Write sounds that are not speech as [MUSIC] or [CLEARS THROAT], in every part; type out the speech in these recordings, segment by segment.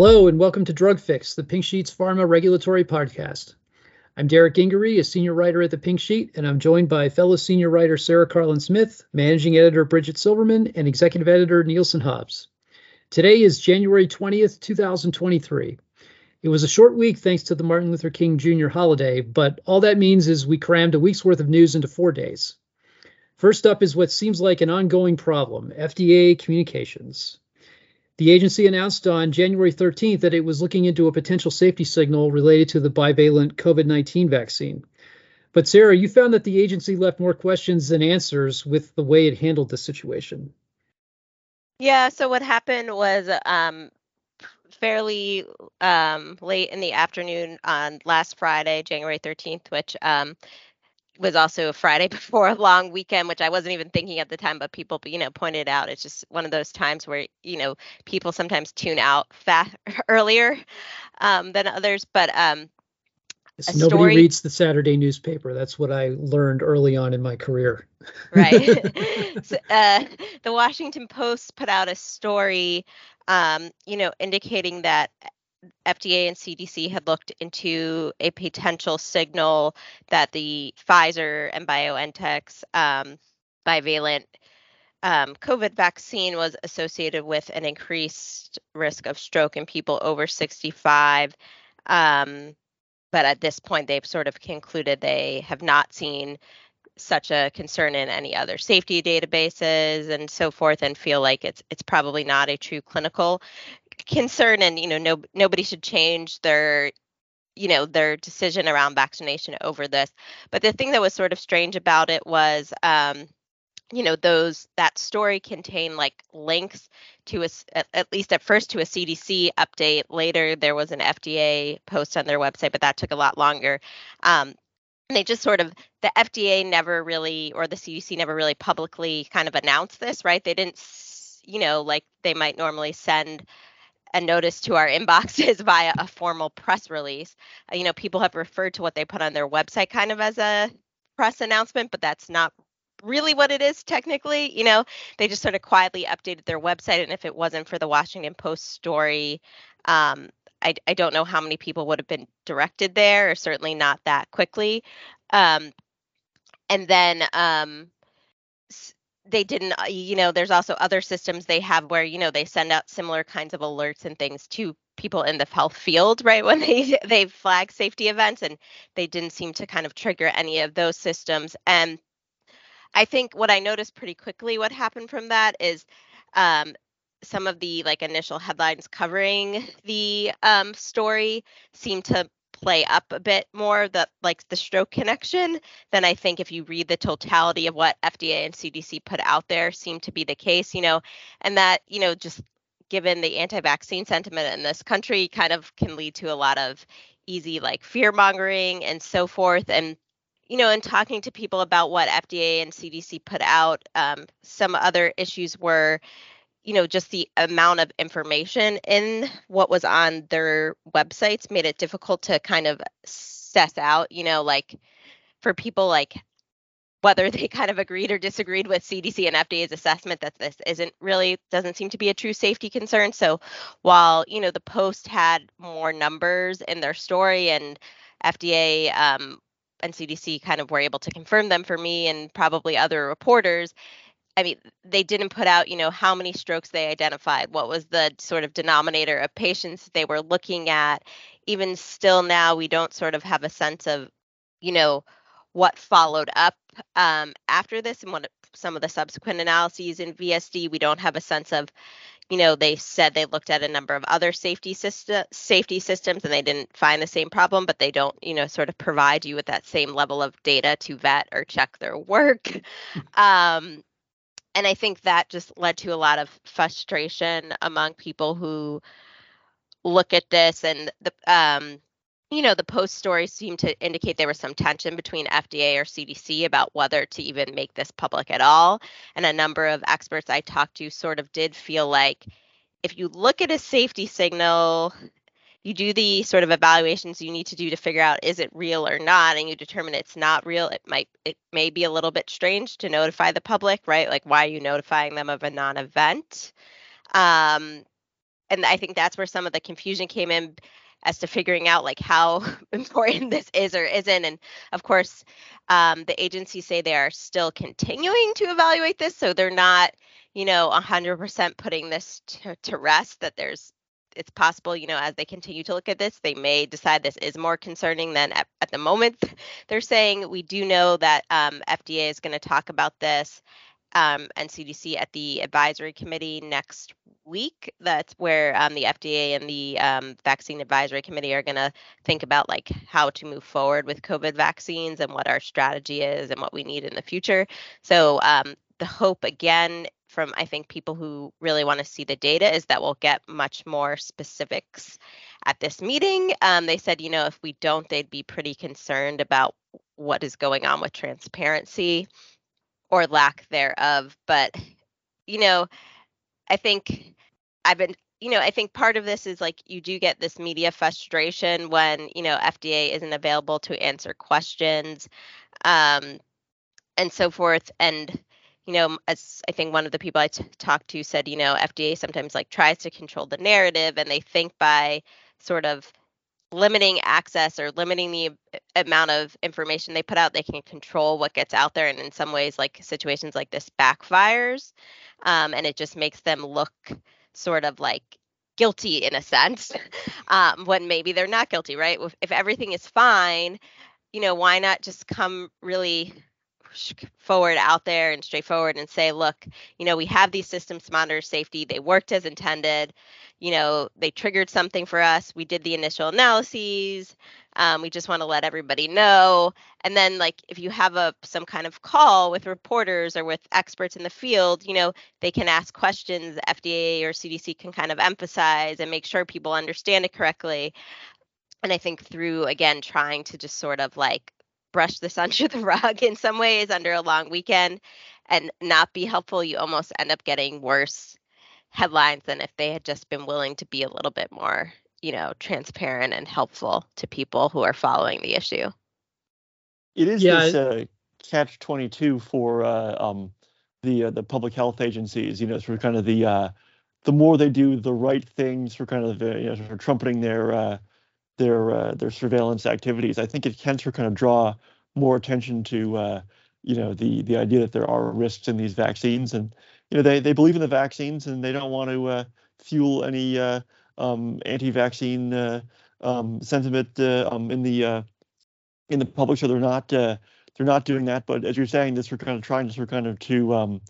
Hello, and welcome to Drug Fix, the Pink Sheet's Pharma Regulatory Podcast. I'm Derek Gingery, a senior writer at the Pink Sheet, and I'm joined by fellow senior writer Sarah Karlin Smith, managing editor Bridget Silverman, and executive editor Nielsen Hobbs. Today is January 20th, 2023. It was a short week thanks to the Martin Luther King Jr. holiday, but all that means is we crammed a week's worth of news into four days. First up is what seems like an ongoing problem FDA communications. The agency announced on January 13th that it was looking into a potential safety signal related to the bivalent COVID 19 vaccine. But, Sarah, you found that the agency left more questions than answers with the way it handled the situation. Yeah, so what happened was um, fairly um, late in the afternoon on last Friday, January 13th, which um, was also a Friday [LAUGHS] before a long weekend, which I wasn't even thinking at the time, but people, you know, pointed out it's just one of those times where, you know, people sometimes tune out fast [LAUGHS] earlier um, than others. But um, nobody story... reads the Saturday newspaper. That's what I learned early on in my career. right. [LAUGHS] so, uh, the Washington Post put out a story, um, you know, indicating that FDA and CDC had looked into a potential signal that the Pfizer and BioNTech's um, bivalent um, COVID vaccine was associated with an increased risk of stroke in people over 65. Um, but at this point, they've sort of concluded they have not seen such a concern in any other safety databases and so forth and feel like it's it's probably not a true clinical concern and you know no nobody should change their you know their decision around vaccination over this. But the thing that was sort of strange about it was um you know those that story contained like links to a at, least at first to a cdc update. Later there was an fda post on their website but that took a lot longer. Um, they just sort of the fda never really or the cdc never really publicly kind of announced this right they didn't you know like they might normally send a notice to our [LAUGHS] inboxes via a formal press release. Uh, you know, people have referred to what they put on their website kind of as a press announcement, but that's not really what it is technically. You know, they just sort of quietly updated their website. And if it wasn't for the Washington Post story, um, I, I don't know how many people would have been directed there, or certainly not that quickly. Um, and then um, they didn't uh, you know there's also other systems they have where you know they send out similar kinds of alerts and things to people in the health field right [LAUGHS] when they they flag safety events and they didn't seem to kind of trigger any of those systems and i think what i noticed pretty quickly what happened from that is um, some of the like initial headlines covering the um, story seem to play up a bit more the like the stroke connection then i think if you read the totality of what fda and cdc put out there seem to be the case you know and that you know just given the anti-vaccine sentiment in this country kind of can lead to a lot of easy like fear mongering and so forth and you know in talking to people about what fda and cdc put out um, some other issues were you know just the amount of information in what was on their websites made it difficult to kind of suss out you know like for people like whether they [LAUGHS] kind of agreed or disagreed with CDC and FDA's assessment that this isn't really doesn't seem to be a true safety concern. So while you know the Post had more numbers in their story and FDA um, and CDC kind of were able to confirm them for me and probably other reporters, I mean, they didn't put out, you know, how many strokes they identified, what was the sort of denominator of patients they were looking at. Even still now, we don't sort of have a sense of, you know, what followed up um, after this and what some of the subsequent analyses in VSD. We don't have a sense of, you know, they said they looked at a number of other safety system safety systems and they didn't find the same problem, but they don't, you know, sort of provide you with that same level of data to vet or check their work. Hmm. [LAUGHS] Um, and I think that just led to a lot of frustration among people who look at this and the um you know the post story seemed to indicate there was some tension between FDA or CDC about whether to even make this public at all. And a number of experts I talked to sort of did feel like if you look at a safety signal you do the sort of evaluations you need to do to figure out is it real or not and you determine it's not real it might it may be a little bit strange to notify the public right like why are you notifying them of a non-event um, and I think that's where some of the confusion came in as to figuring out like how [LAUGHS] important this is or isn't. And of course, um, the agencies say they are still continuing to evaluate this, so they're not, you know, 100% putting this to, to rest. That there's it's possible, you know, as they continue to look at this, they may decide this is more concerning than at, at the moment. [LAUGHS] They're saying we do know that um, FDA is going to talk about this um, and CDC at the advisory committee next week. That's where um, the FDA and the um, vaccine advisory committee are going to think about like how to move forward with COVID vaccines and what our strategy is and what we need in the future. So um, the hope again from I think people who really want to see the data is that we'll get much more specifics at this meeting. Um, they said, you know, if we don't, they'd be pretty concerned about what is going on with transparency or lack thereof. But, you know, I think I've been, you know, I think part of this is like you do get this media frustration when, you know, FDA isn't available to answer questions um, and so forth. And, you know, as I think one of the people I t- talked to said, you know, FDA sometimes like tries to control the narrative and they think by sort of limiting access or limiting the amount of information they put out they can control what gets out there and in some ways like situations like this backfires um, and it just makes them look sort of like guilty in a sense [LAUGHS] um, when maybe they're not guilty right? If, if everything is fine you know why not just come really forward out there and straightforward and say look you know we have these systems to monitor safety. They worked as intended. You know they triggered something for us. We did the initial analyses. Um, we just want to let everybody know. And then like if you have a some kind of call with reporters or with experts in the field you know they can ask questions fda or cdc can kind of emphasize and make sure people understand it correctly. And i think through again trying to just sort of like brush this [LAUGHS] under the rug in some ways under a long weekend and not be helpful, you almost end up getting worse headlines than if they had just been willing to be a little bit more, you know, transparent and helpful to people who are following the issue. It is yeah. this uh, catch 22 for uh, um, the uh, the public health agencies, you know, sort of kind of the uh, the more they do the right things for kind of you know sort of trumpeting their uh, their uh, their surveillance activities. I think it sort of kind of draw more attention to uh, you know the the idea that there are risks in these vaccines, and you know they they believe in the vaccines and they don't want to uh, fuel any uh, um, anti-vaccine uh, um, sentiment uh, um, in the in the public, so they're not they're not doing that. But as you're saying, this we're kind of trying to sort of kind of to um,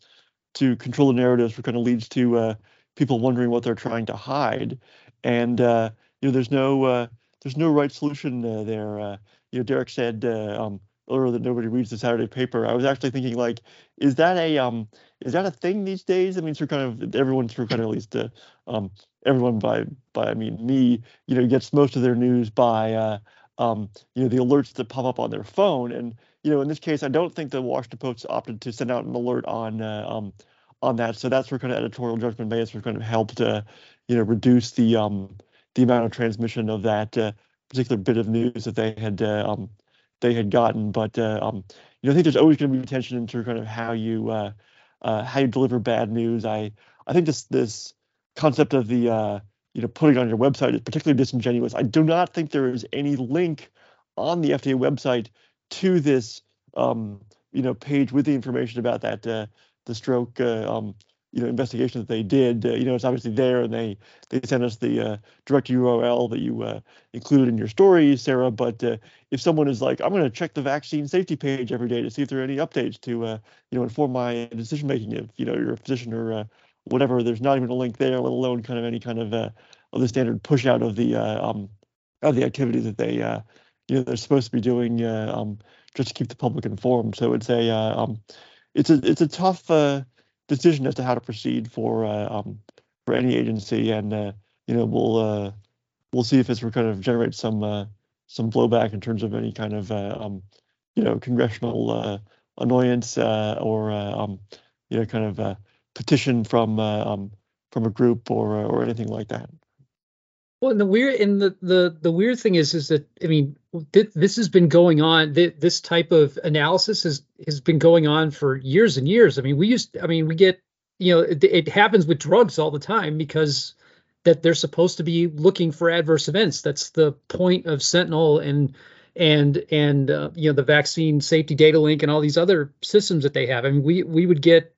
to control the narratives, for kind of leads to people wondering what they're trying to hide, and you know there's no there's no right solution uh, there. Uh, you know, Derek said uh, um, earlier that nobody reads the Saturday paper. I was actually thinking like, is that a um, is that a thing these days? I mean, of kind of everyone's sort of kind of at least uh, um, everyone by by I mean me, you know, gets most of their news by uh, um, you know the alerts that pop up on their phone. And you know, in this case, I don't think the Washington Post opted to send out an alert on uh, um, on that. So that's where kind of editorial judgment may have kind of helped uh, you know reduce the um, the amount of transmission of that uh, particular bit of news that they had uh, um, they had gotten. But uh, um, you know, I think there's always going to be tension into kind of how you uh, how you deliver bad news. I I think this this concept of the you know putting on your website is particularly disingenuous. I do not think there is any link on the FDA website to this um, you know page with the information about that the stroke um, you know investigation that they did. Uh, you know, it's obviously there, and they they sent us the uh, direct URL that you uh, included in your story, Sarah. But uh, if someone is like, I'm going to check the vaccine safety page every day to see if there are any updates to uh, you know inform my decision making, if you know you're a physician or uh, whatever, there's not even a link there, let alone kind of any kind of of the standard push out of the um, of the activity that they you know they're supposed to be doing um, just to keep the public informed. So it's a um, it's a it's a tough decision as to how to proceed for uh, um, for any agency, and uh, you know we'll uh, we'll see if it's kind of generate some uh, some blowback in terms of any kind of um, you know congressional annoyance or um, you know kind of petition from um, from a group or or anything like that. Well, and the weird and the the the weird thing is is that I mean th- this has been going on. Th- this type of analysis has has been going on for years and years. I mean, we used. I mean, we get you know it, it happens with drugs all the time because that they're supposed to be looking for adverse events. That's the point of Sentinel and and and uh, you know the vaccine safety data link and all these other systems that they have. I mean, we we would get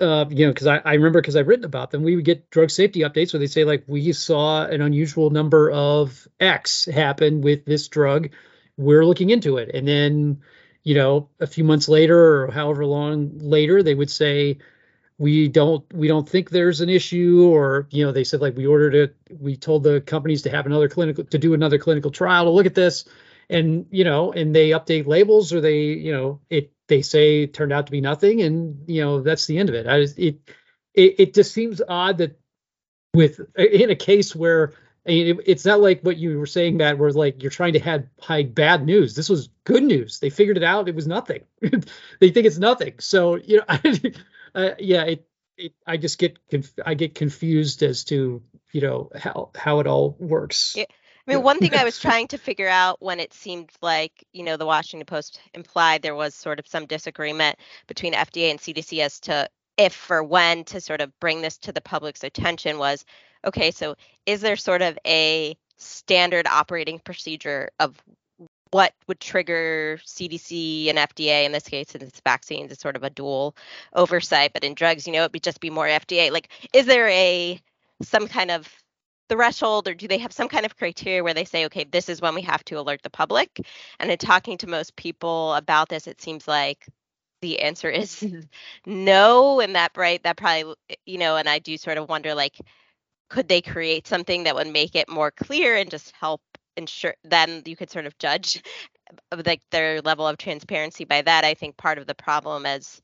uh, you know, because I, I remember because I've written about them, we would get drug safety updates where they say like we saw an unusual number of X happen with this drug. We're looking into it, and then you know a few months later or however long later they would say we don't we don't think there's an issue or you know they said like we ordered it we told the companies to have another clinical to do another clinical trial to look at this and you know and they update labels or they you know it they say turned out to be nothing and you know that's the end of it I, it it, it just seems odd that with in a case where I mean, it, it's not like what you were saying, Matt, where like you're trying to have, hide bad news. This was good news. They figured it out. It was nothing. [LAUGHS] they think it's nothing. So you know, [LAUGHS] I, uh, yeah, it, it, I just get conf- I get confused as to you know how how it all works. Yeah. I mean, one thing I was [LAUGHS] trying to figure out when it seemed like, you know, the Washington Post implied there was sort of some disagreement between FDA and CDC as to if or when to sort of bring this to the public's attention was okay, so is there sort of a standard operating procedure of what would trigger CDC and FDA in this case, in it's vaccines, it's sort of a dual oversight, but in drugs, you know, it would just be more FDA. Like, is there a some kind of threshold or do they have some kind of criteria where they say okay this is when we have to alert the public? And in talking to most people about this it seems like the answer is mm-hmm. no and that right that probably eh, you know and i do sort of wonder like could they create something that would make it more clear and just help ensure then you could sort of judge eh, like their level of transparency by that? I think part of the problem is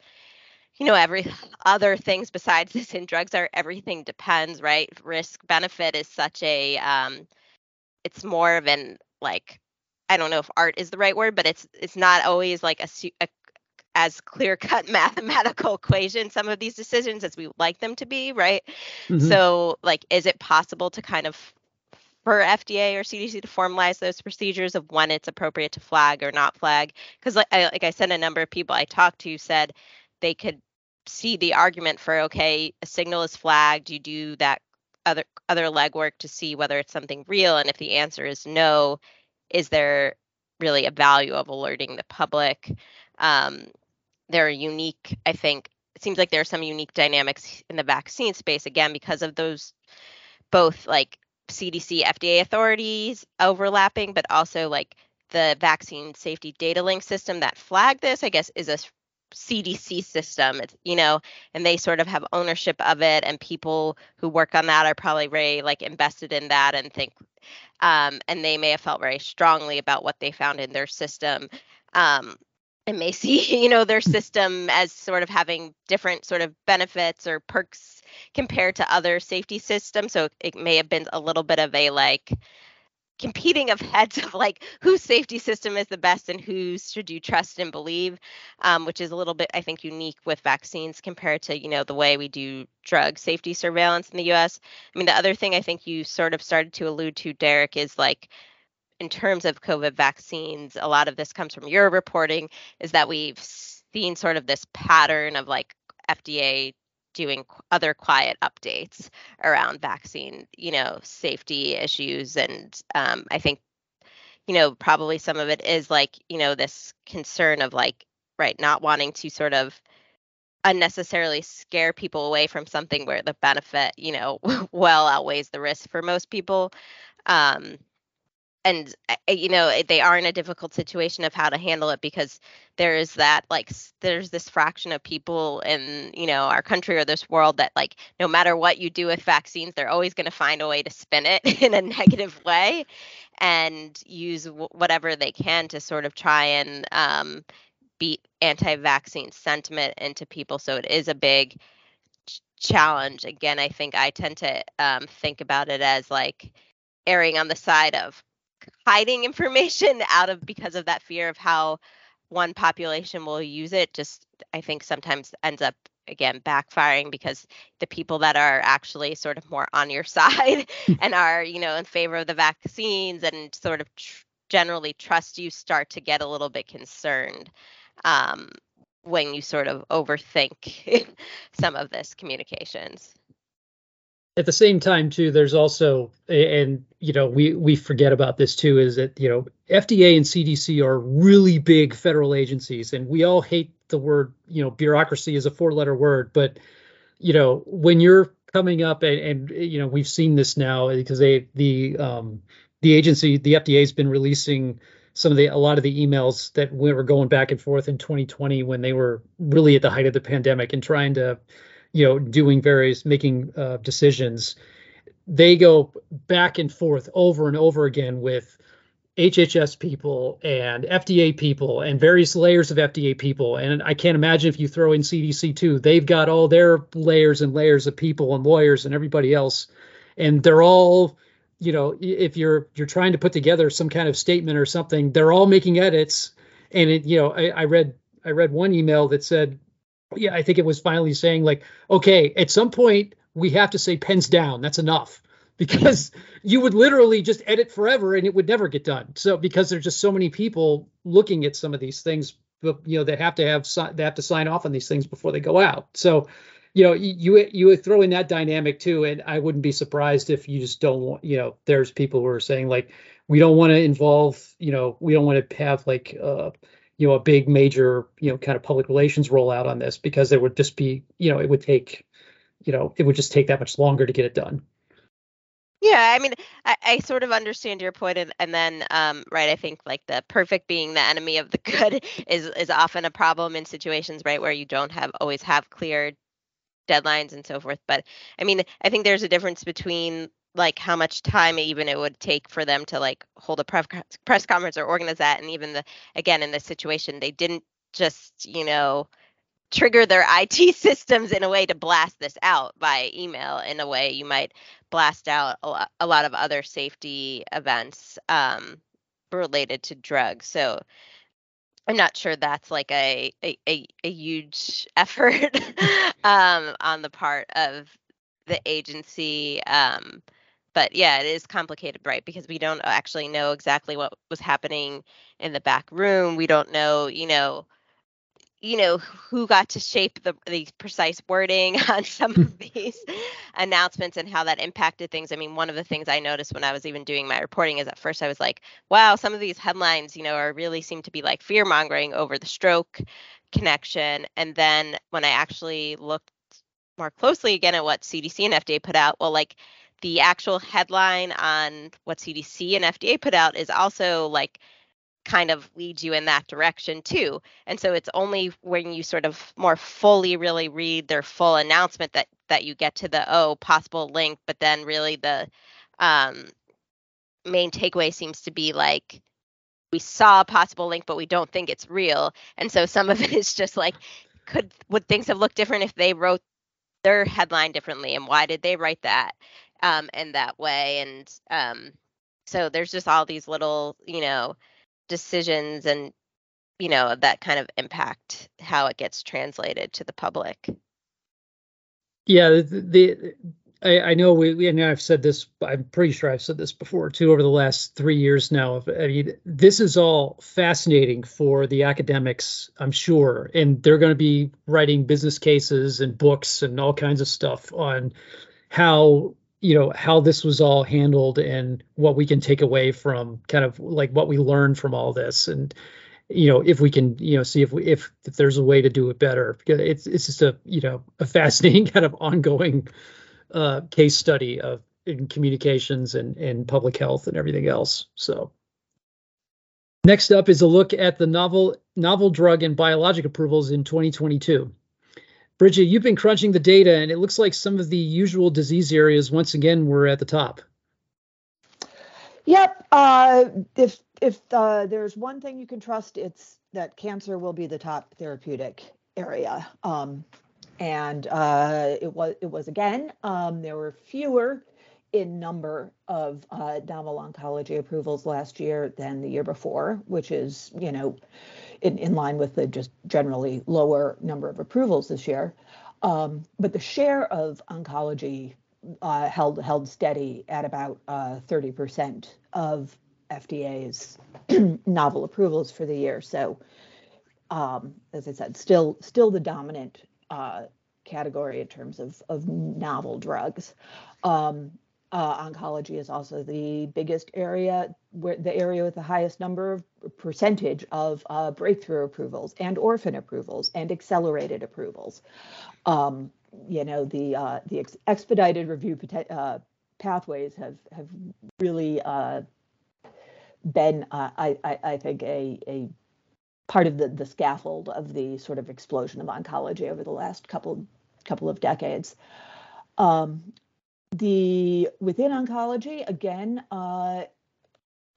you know every [LAUGHS] other things besides this in drugs are everything depends right? Risk benefit is such a um it's more of an like i don't know if art is the right word but it's it's not always like a, a as clear cut [LAUGHS] mathematical equation some of these decisions as we like them to be right? Mm-hmm. so like is it possible to kind of for FDA or CDC to formalize those procedures of when it's appropriate to flag or not flag? Because like I, like I said a number of people I talked to said they could see the argument for okay a signal is flagged you do that other other legwork to see whether it's something real and if the answer is no is there really a value of alerting the public? Um, there are unique, I think, it seems like there are some unique dynamics in the vaccine space again because of those both like CDC, FDA authorities overlapping, but also like the vaccine safety data link system that flagged this, I guess, is a CDC system, it's, you know, and they sort of have ownership of it, and people who work on that are probably very like invested in that and think, um, and they may have felt very strongly about what they found in their system. Um, and may [LAUGHS] see you know their system as sort of having different sort of benefits or perks compared to other safety systems so it may have been a little bit of a like competing of heads of like whose safety system is the best and whose should you trust and believe um, which is a little bit i think unique with vaccines compared to you know the way we do drug safety surveillance in the us i mean the other thing i think you sort of started to allude to derek is like in terms of COVID vaccines, a lot of this comes from your reporting, is that we've seen sort of this pattern of like FDA doing other quiet updates around vaccine, you know, safety issues. And um, I think, you know, probably some of it is like, you know, this concern of like, right, not wanting to sort of unnecessarily scare people away from something where the benefit, you know, [LAUGHS] well outweighs the risk for most people. Um, and eh, you know eh, they are in a difficult situation of how to handle it because there is that like there's this fraction of people in you know our country or this world that like no matter what you do with vaccines they're always going to find a way to spin it [LAUGHS] in a negative way and use w- whatever they can to sort of try and um, beat anti-vaccine sentiment into people. So it is a big ch- challenge. Again i think i tend to um, think about it as like erring on the side of hiding information [LAUGHS] out of because of that fear of how one population will use it just i think sometimes ends up again backfiring because the people that are actually sort of more on your [LAUGHS] side [LAUGHS] and are you know in favor of the vaccines and sort of tr- generally trust you start to get a little bit concerned um, when you sort of overthink some of this communications at the same time too there's also and you know we we forget about this too is that you know FDA and CDC are really big federal agencies and we all hate the word you know bureaucracy is a four letter word but you know when you're coming up and, and you know we've seen this now because they the um the agency the FDA has been releasing some of the a lot of the emails that we were going back and forth in 2020 when they were really at the height of the pandemic and trying to you know, doing various, making uh, decisions, they go back and forth over and over again with HHS people and FDA people and various layers of FDA people. And I can't imagine if you throw in CDC too, they've got all their layers and layers of people and lawyers and everybody else. And they're all, you know, if you're you're trying to put together some kind of statement or something, they're all making edits. And it, you know, I, I read I read one email that said yeah, I think it was finally saying like, okay, at some point we have to say pens down. That's enough [LAUGHS] because you would literally just edit forever and it would never get done. So because there's just so many people looking at some of these things, you know they have to have they have to sign off on these things before they go out. So you know you you throw in that dynamic too, and I wouldn't be surprised if you just don't want you know there's people who are saying like we don't want to involve you know we don't want to have like uh you know a big major you know kind of public relations rollout on this because there would just be you know it would take you know it would just take that much longer to get it done. Yeah i mean i, I sort of understand your point and, and then um, right i think like the perfect being the enemy of the [LAUGHS] good is is often a problem in situations right where you don't have always have clear deadlines and so forth. But i mean i think there's a difference between like how much time even it would take for them to like hold a press press conference or organize that and even the again in this situation they didn't just you know trigger their [LAUGHS] IT systems in a way to blast this out by email in a way you might blast out a lot, a lot of other safety events um, related to drugs so I'm not sure that's like a a, a, a huge [LAUGHS] effort [LAUGHS] um, on the part of the agency. Um, but yeah, it is complicated, right? Because we don't actually know exactly what was happening in the back room. We don't know, you know, you know who got to shape the the precise wording [LAUGHS] on some of [LAUGHS] these announcements and how that impacted things. I mean, one of the things I noticed when I was even doing my reporting is at first I was like, wow, some of these headlines, you know, are really seem to be like fear mongering over the stroke connection. And then when I actually looked more closely again at what CDC and FDA put out, well, like the actual headline on what CDC and FDA put out is also like kind of leads you in that direction too. And so it's only when you sort of more fully really read their full announcement that that you get to the oh possible link, but then really the um, main takeaway seems to be like we saw a possible link, but we don't think it's real. And so some of [LAUGHS] it is just like could would things have looked different if they wrote their headline differently and why did they write that um, in that way. And um, so there's just all these little, you know, decisions and, you know, that kind of impact how it gets translated to the public. Yeah, the, the I, I, know we, we, and I've said this. I'm pretty sure I've said this before too over the last three years now. I mean, this is all fascinating for the academics, I'm sure, and they're going to be writing business cases and books and all kinds of stuff on how you know how this was all handled and what we can take away from kind of like what we learned from all this. And you know if we can you know see if we if, if there's a way to do it better because it's it's just a you know a [LAUGHS] fascinating kind of ongoing uh, case study of in communications and and public health and everything else. So next up is a look at the novel novel drug and biologic approvals in 2022 Bridget, you've been crunching the data, and it looks like some of the usual disease areas once again were at the top. Yep. Uh, if if uh, there's one thing you can trust, it's that cancer will be the top therapeutic area. Um, and uh, it was it was again. Um, there were fewer in number of uh, novel oncology approvals last year than the year before, which is you know in, in line with the just generally lower number of approvals this year. Um, but the share of oncology uh, held held steady at about uh, 30% of FDA's [CLEARS THROAT] novel approvals for the year. So, um, as I said, still still the dominant uh, category in terms of, of novel drugs. Um, uh, oncology is also the biggest area, where the area with the highest number of percentage of uh, breakthrough approvals and orphan approvals and accelerated approvals. Um, you know, the uh, the ex- expedited review uh, pathways have have really uh, been, uh, I, I, I think, a a part of the the scaffold of the sort of explosion of oncology over the last couple couple of decades. Um, the within oncology, again, uh,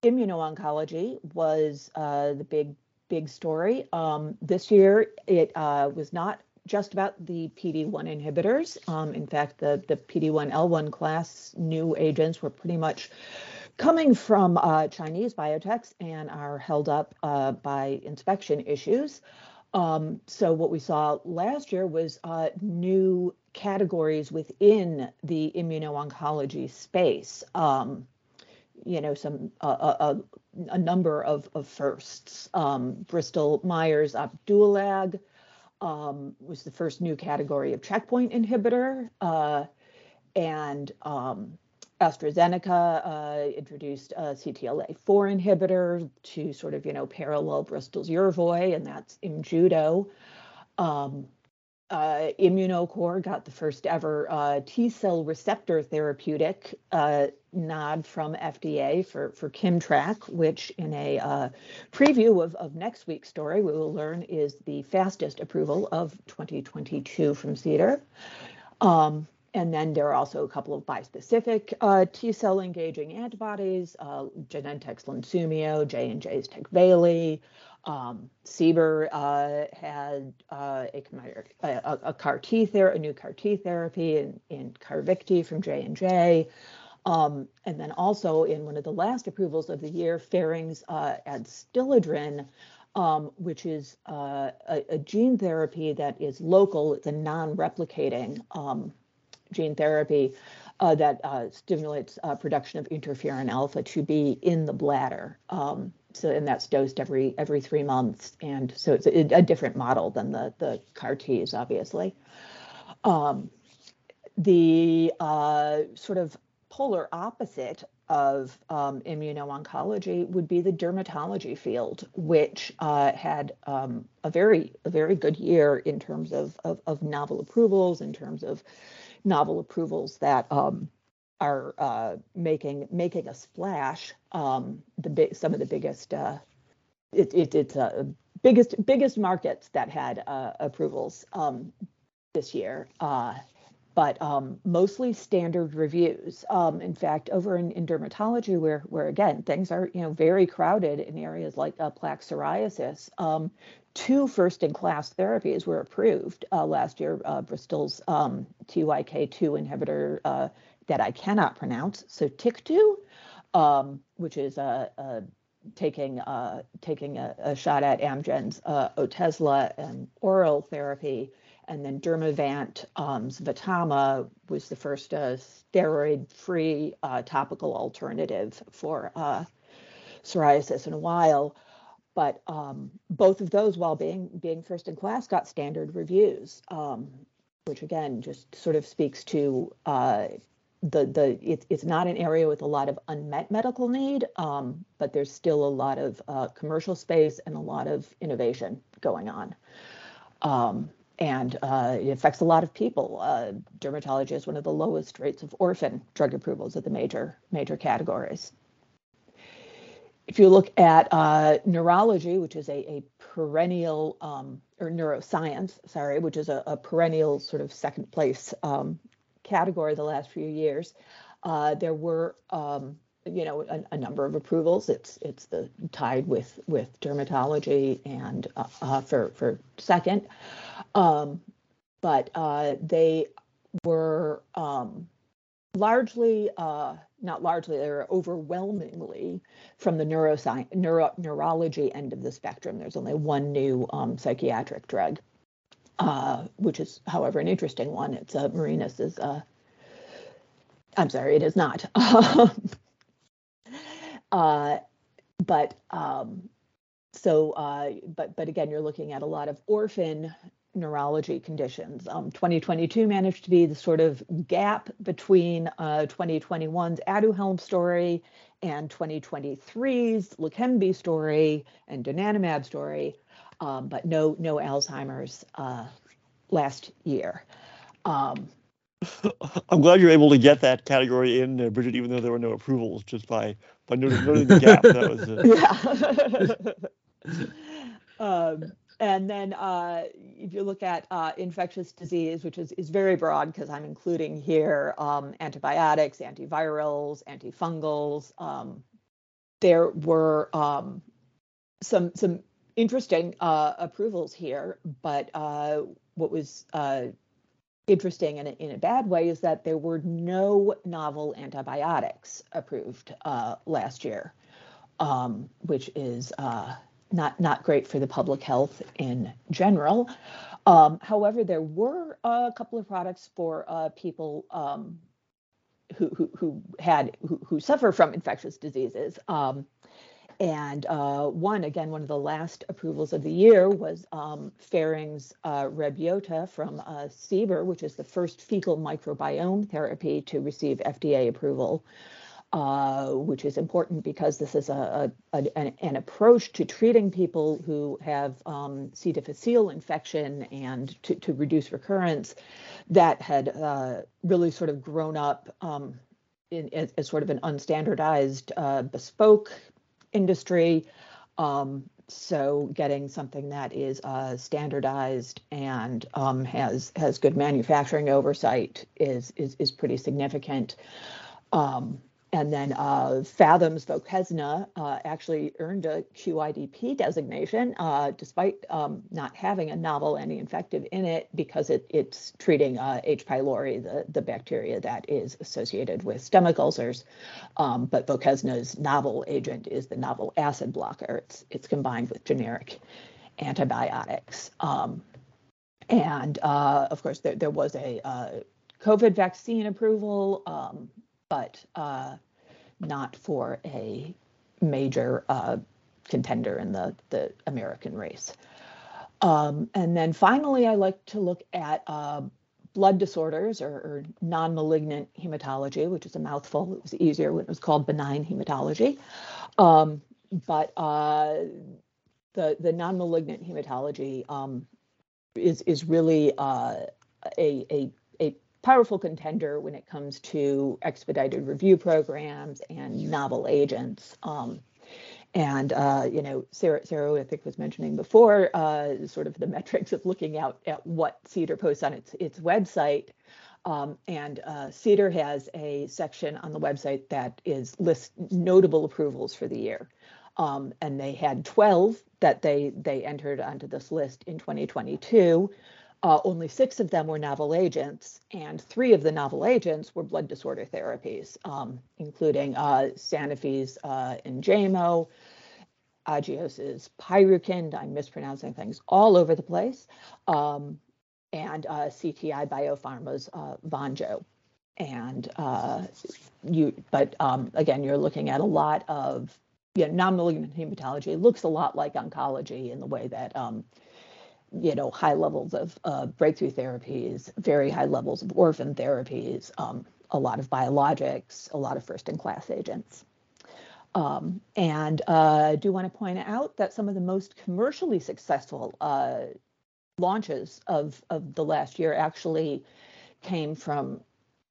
immuno-oncology was uh, the big big story. Um, this year, it uh, was not just about the PD-1 inhibitors. Um, in fact, the the PD-1 L1 class new agents were pretty much coming from uh, Chinese biotechs and are held up uh, by inspection issues. Um, so what we saw last year was uh, new categories within the immuno-oncology space. Um, you know, some a, a, number of, of firsts. Um, Bristol Myers Opdualag um, was the first new category of checkpoint inhibitor, uh, and um, AstraZeneca uh, introduced a CTLA-4 inhibitor to sort of, you know, parallel Bristol's Yervoy, and that's Imjudo. Um, uh, Immunocore got the first ever uh, T cell receptor therapeutic uh, nod from FDA for, for Kimmtrak, which in a uh, preview of, of next week's story, we will learn is the fastest approval of 2022 from CDER. Um, and then there are also a couple of bispecific uh, T cell engaging antibodies, uh, Genentech's Lunsumio, J&J's Tecvayli. Um, CBER uh, had uh, a, a, a, CAR T therapy, a new CAR T therapy in, in Carvykti from J&J. Um, and then also in one of the last approvals of the year, Ferring's uh, Adstiladrin, um, which is uh, a, a, gene therapy that is local. It's a non-replicating um, gene therapy uh, that uh, stimulates uh, production of interferon alpha to be in the bladder. Um, so and that's dosed every every three months, and so it's a, a different model than the the CAR Ts, obviously. Um, the uh, sort of polar opposite of um, immuno-oncology would be the dermatology field, which uh, had um, a very a very good year in terms of, of, of novel approvals, in terms of novel approvals that um, are uh, making making a splash. Um, the big, some of the biggest, uh, it, it, it's uh, biggest biggest markets that had uh, approvals um, this year. Uh, but um, mostly standard reviews. Um, in fact, over in, in, dermatology, where where again things are you know very crowded in areas like uh, plaque psoriasis, um, two first-in-class therapies were approved uh, last year. Uh, Bristol's um, TYK2 inhibitor uh, that I cannot pronounce, so TYK2, um, which is a, a taking uh, taking a, a, shot at Amgen's uh, Otezla and oral therapy, and then Dermavant um, was the first uh, steroid-free topical alternative for psoriasis in a while. But um, both of those, while being being first in class, got standard reviews, um, which again just sort of speaks to uh, the the it, it's not an area with a lot of unmet medical need, um, but there's still a lot of uh, commercial space and a lot of innovation going on. Um, and uh, it affects a lot of people. Uh, dermatology is one of the lowest rates of orphan drug approvals of the major major categories if you look at uh, neurology, which is a, a perennial, um, or neuroscience, sorry, which is a, a perennial sort of second place um, category the last few years, uh, there were, um, you know, a, a, number of approvals. It's it's the tied with with dermatology and uh, uh for for second, um, but uh, they were um, largely, uh, not largely, they're overwhelmingly from the neuroscience, neuro, neurology end of the spectrum. There's only one new um, psychiatric drug, uh, which is, however, an interesting one. It's uh, Marinus is, uh, I'm sorry, it is not. [LAUGHS] uh, but um, so, uh, but but again, you're looking at a lot of orphan neurology conditions. Um, 2022 managed to be the sort of gap between uh, 2021's Aduhelm story and 2023's Leqembi story and donanemab story, um, but no no Alzheimer's uh, last year. Um, [LAUGHS] I'm glad you're able to get that category in, uh, Bridget, even though there were no approvals, just by by noting, noting the gap. That was [LAUGHS] yeah. [LAUGHS] um, and then uh, if you look at uh, infectious disease, which is, is very broad because I'm including here um, antibiotics, antivirals, antifungals, um, there were um, some some interesting uh, approvals here. But uh, what was uh, interesting in a, in a bad way is that there were no novel antibiotics approved uh, last year, um, which is not not great for the public health in general. Um, however, there were a couple of products for uh, people um, who, who, who had who, who, suffer from infectious diseases. And uh, one, again, one of the last approvals of the year was um, Ferring's uh, Rebyota from uh, CBER, which is the first fecal microbiome therapy to receive FDA approval uh, which is important because this is a, a an, an, approach to treating people who have um, C. difficile infection and to, to reduce recurrence that had uh, really sort of grown up um, in, as, as, sort of an unstandardized uh, bespoke industry. Um, so getting something that is uh, standardized and um, has has good manufacturing oversight is is is pretty significant. Um, and then uh, Phathom's Voquezna uh, actually earned a QIDP designation uh, despite um, not having a novel anti-infective in it because it, it's treating uh, H. pylori, the, the bacteria that is associated with stomach ulcers. Um, but Voquezna's novel agent is the novel acid blocker. It's, it's combined with generic antibiotics. Um, and uh, of course, there, there was a uh, COVID vaccine approval um, but uh, not for a major uh, contender in the, the American race. Um, and then finally, I like to look at uh, blood disorders or, or, non-malignant hematology, which is a mouthful. It was easier when it was called benign hematology. Um, but uh, the the non-malignant hematology um, is is really uh, a a powerful contender when it comes to expedited review programs and novel agents. Um, and uh, you know, Sarah, Sarah, I think was mentioning before, uh, sort of the metrics of looking out at what CDER posts on its its website. Um, and uh, CDER has a section on the website that is list notable approvals for the year. Um, and they had 12 that they they entered onto this list in 2022. Uh, only six of them were novel agents, and three of the novel agents were blood disorder therapies, um, including uh, Sanofi's uh, Enjaymo, Agios's Proleukin, I'm mispronouncing things all over the place, um, and uh, CTI Biopharma's uh, Vonjo. And uh, you, but um, again, you're looking at a lot of you know, non-malignant hematology. It looks a lot like oncology in the way that um, you know, high levels of uh, breakthrough therapies, very high levels of orphan therapies, um, a lot of biologics, a lot of first-in-class agents. Um, and uh, I do want to point out that some of the most commercially successful uh, launches of, of the last year actually came from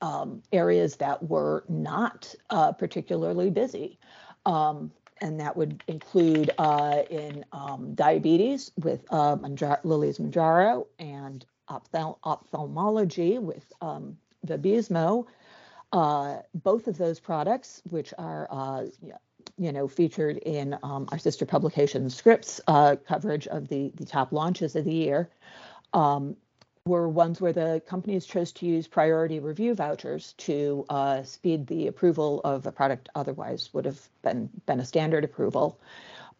um, areas that were not uh, particularly busy. Um, and that would include uh, in um, diabetes with uh, Manjar- Lilly's Mounjaro and ophthal- ophthalmology with um, Vabysmo. Uh, both of those products, which are uh, you know featured in um, our sister publication Scrip's uh, coverage of the the top launches of the year, um, were ones where the companies chose to use priority review vouchers to uh, speed the approval of a product otherwise would have been been a standard approval.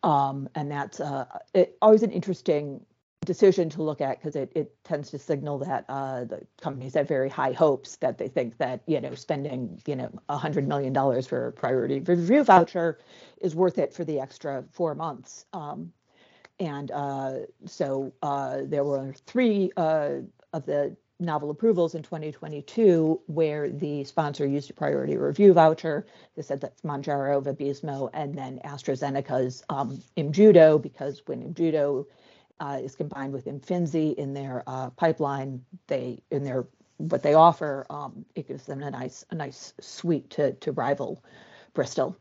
Um, and that's uh, it, always an interesting decision to look at because it, it tends to signal that uh, the companies have very high hopes that they think that you know spending you know hundred million dollars for a priority review voucher is worth it for the extra four months. Um, and so there were three of the novel approvals in 2022 where the sponsor used a priority review voucher. They said that's Mounjaro, Vabysmo, and then AstraZeneca's um, Imjudo, because when Imjudo uh, is combined with Imfinzi in their uh, pipeline, they in their what they offer, um, it gives them a nice a nice suite to to rival Bristol.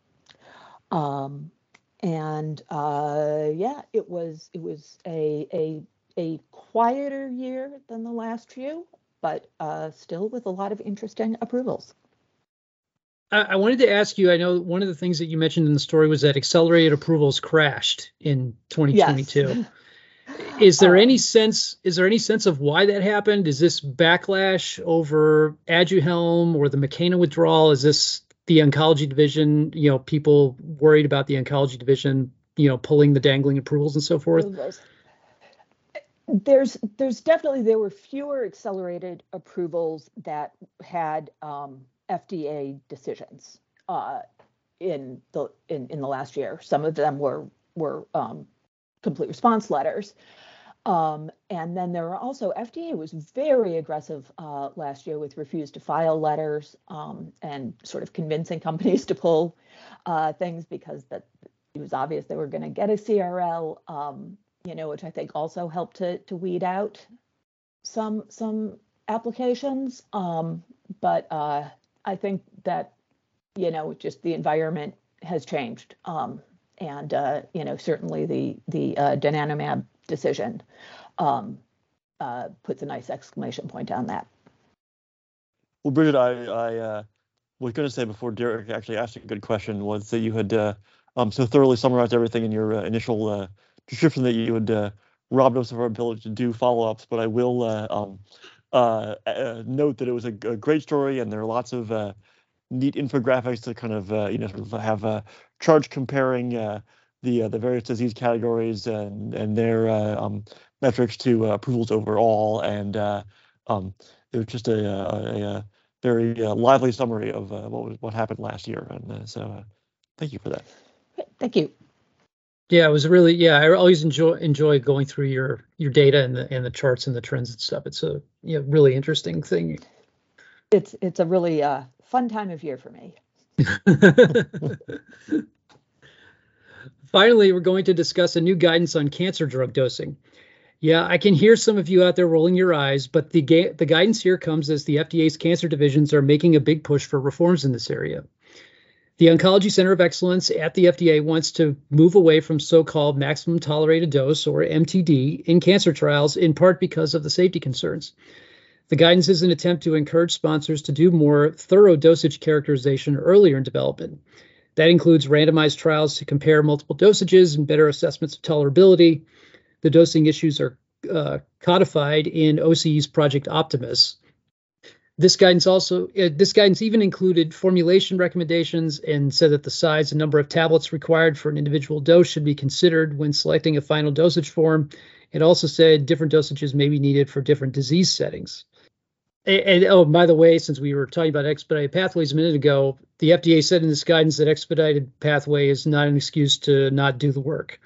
Um, and uh, yeah, it was it was a a a quieter year than the last few, but uh, still with a lot of interesting approvals. I, I wanted to ask you. I know one of the things that you mentioned in the story was that accelerated approvals crashed in 2022. Yes. [LAUGHS] is there um, any sense? Is there any sense of why that happened? Is this backlash over Aduhelm or the Makena withdrawal? Is this the oncology division? You know, people worried about the oncology division, you know, pulling the dangling approvals and so forth there's there's definitely there were fewer accelerated approvals that had um, FDA decisions uh, in the in, in the last year. Some of them were were um, complete response letters. Um, and then there were also FDA was very aggressive uh, last year with refuse to file letters um, and sort of convincing [LAUGHS] companies to pull uh, things because that it was obvious they were going to get a CRL. Um, you know, which I think also helped to to weed out some some applications. Um, but uh, I think that you know, just the environment has changed, um, and uh, you know, certainly the the uh, decision um, uh, puts a nice exclamation point on that. Well, Bridget, I, I uh, was going to say before Derrick actually asked a good question was that you had uh, um, so thoroughly summarized everything in your uh, initial description that you would uh, robbed us of our ability to do follow-ups, but I will uh, um, uh, uh, note that it was a, a, great story, and there are lots of uh, neat infographics to kind of uh, you know sort of have a chart comparing the the various disease categories and and their um, metrics to approvals overall, and um, it was just a, a, a very lively summary of what was what happened last year, and so thank you for that. Thank you. Yeah, it was really yeah. I always enjoy enjoy going through your your data and the and the charts and the trends and stuff. It's a you know, really interesting thing. It's it's a really uh, fun time of year for me. [LAUGHS] Finally, we're going to discuss a new guidance on cancer drug dosing. Yeah, I can hear some of you out there rolling your eyes, but the ga- the guidance here comes as the FDA's cancer divisions are making a big push for reforms in this area. The Oncology Center of Excellence at the FDA wants to move away from so called maximum tolerated dose, or MTD, in cancer trials, in part because of the safety concerns. The guidance is an attempt to encourage sponsors to do more thorough dosage characterization earlier in development. That includes randomized trials to compare multiple dosages and better assessments of tolerability. The dosing issues are uh, codified in OCE's Project Optimus, this guidance also uh, this guidance even included formulation recommendations and said that the size and number of tablets required for an individual dose should be considered when selecting a final dosage form. It also said different dosages may be needed for different disease settings. And, and oh, by the way, since we were talking about expedited pathways a minute ago, the FDA said in this guidance that expedited pathway is not an excuse to not do the work.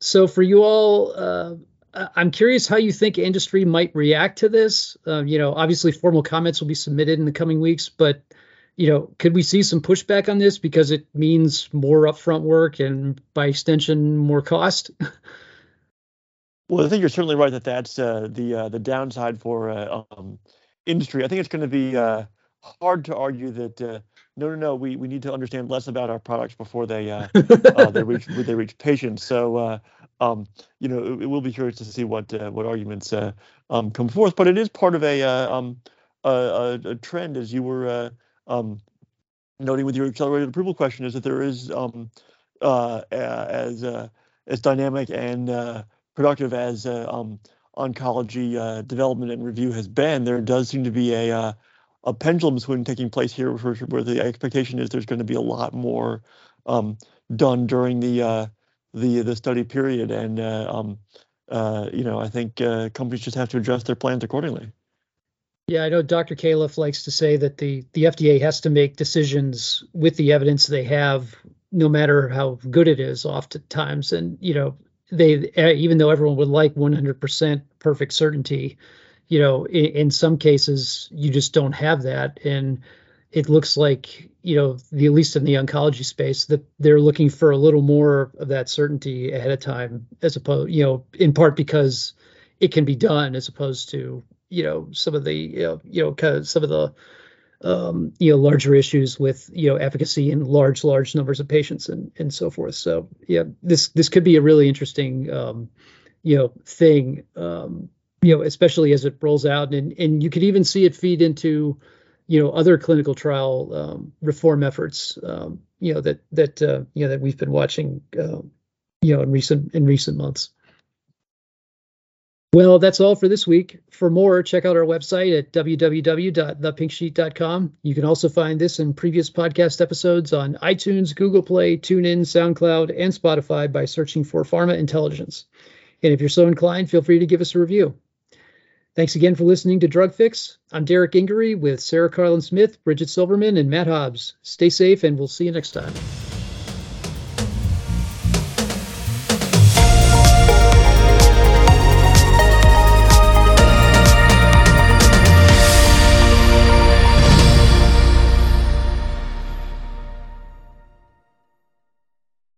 So for you all, uh, I'm curious how you think industry might react to this. Uh, you know, obviously formal comments will be submitted in the coming weeks, but you know, could we see some pushback on this because it means more upfront work and by extension more cost? [LAUGHS] well, I think you're certainly right that that's uh, the uh, the downside for uh, um, industry. I think it's going to be uh, hard to argue that uh, no, no, no, we, we need to understand less about our products before they uh, uh, they reach [LAUGHS] they reach patients. So uh, um, you know, it, it, will be curious to see what uh, what arguments uh, um, come forth. But it is part of a uh, um, a, a, trend, as you were um, noting with your accelerated approval question, is that there is um, as as dynamic and productive as um, oncology development and review has been, there does seem to be a a pendulum swing taking place here where, where the expectation is there's going to be a lot more done during the uh, the the study period, and uh, um, uh, you know I think uh, companies just have to adjust their plans accordingly. Yeah, I know Dr. Califf likes to say that the the FDA has to make decisions with the evidence they have, no matter how good it is, oftentimes, and you know they even though everyone would like 100% perfect certainty, you know, in, in some cases you just don't have that, and it looks like you know the at least in the oncology space that they're looking for a little more of that certainty ahead of time as opposed you know in part because it can be done as opposed to you know some of the you know, you know kind of some of the um, you know larger issues with you know efficacy in large large numbers of patients and and so forth. So yeah this this could be a really interesting um, you know thing um, you know especially as it rolls out. And and you could even see it feed into you know other clinical trial um, reform efforts um, you know that that uh, you know that we've been watching uh, you know in recent in recent months well, that's all for this week. For more, check out our website at www.thepinksheet.com. You can also find this and previous podcast episodes on iTunes, Google Play, TuneIn, SoundCloud, and Spotify by searching for Pharma Intelligence. And if you're so inclined, feel free to give us a review. Thanks again for listening to Drug Fix. I'm Derrick Gingery with Sarah Karlin Smith, Bridget Silverman, and Matt Hobbs. Stay safe, and we'll see you next time.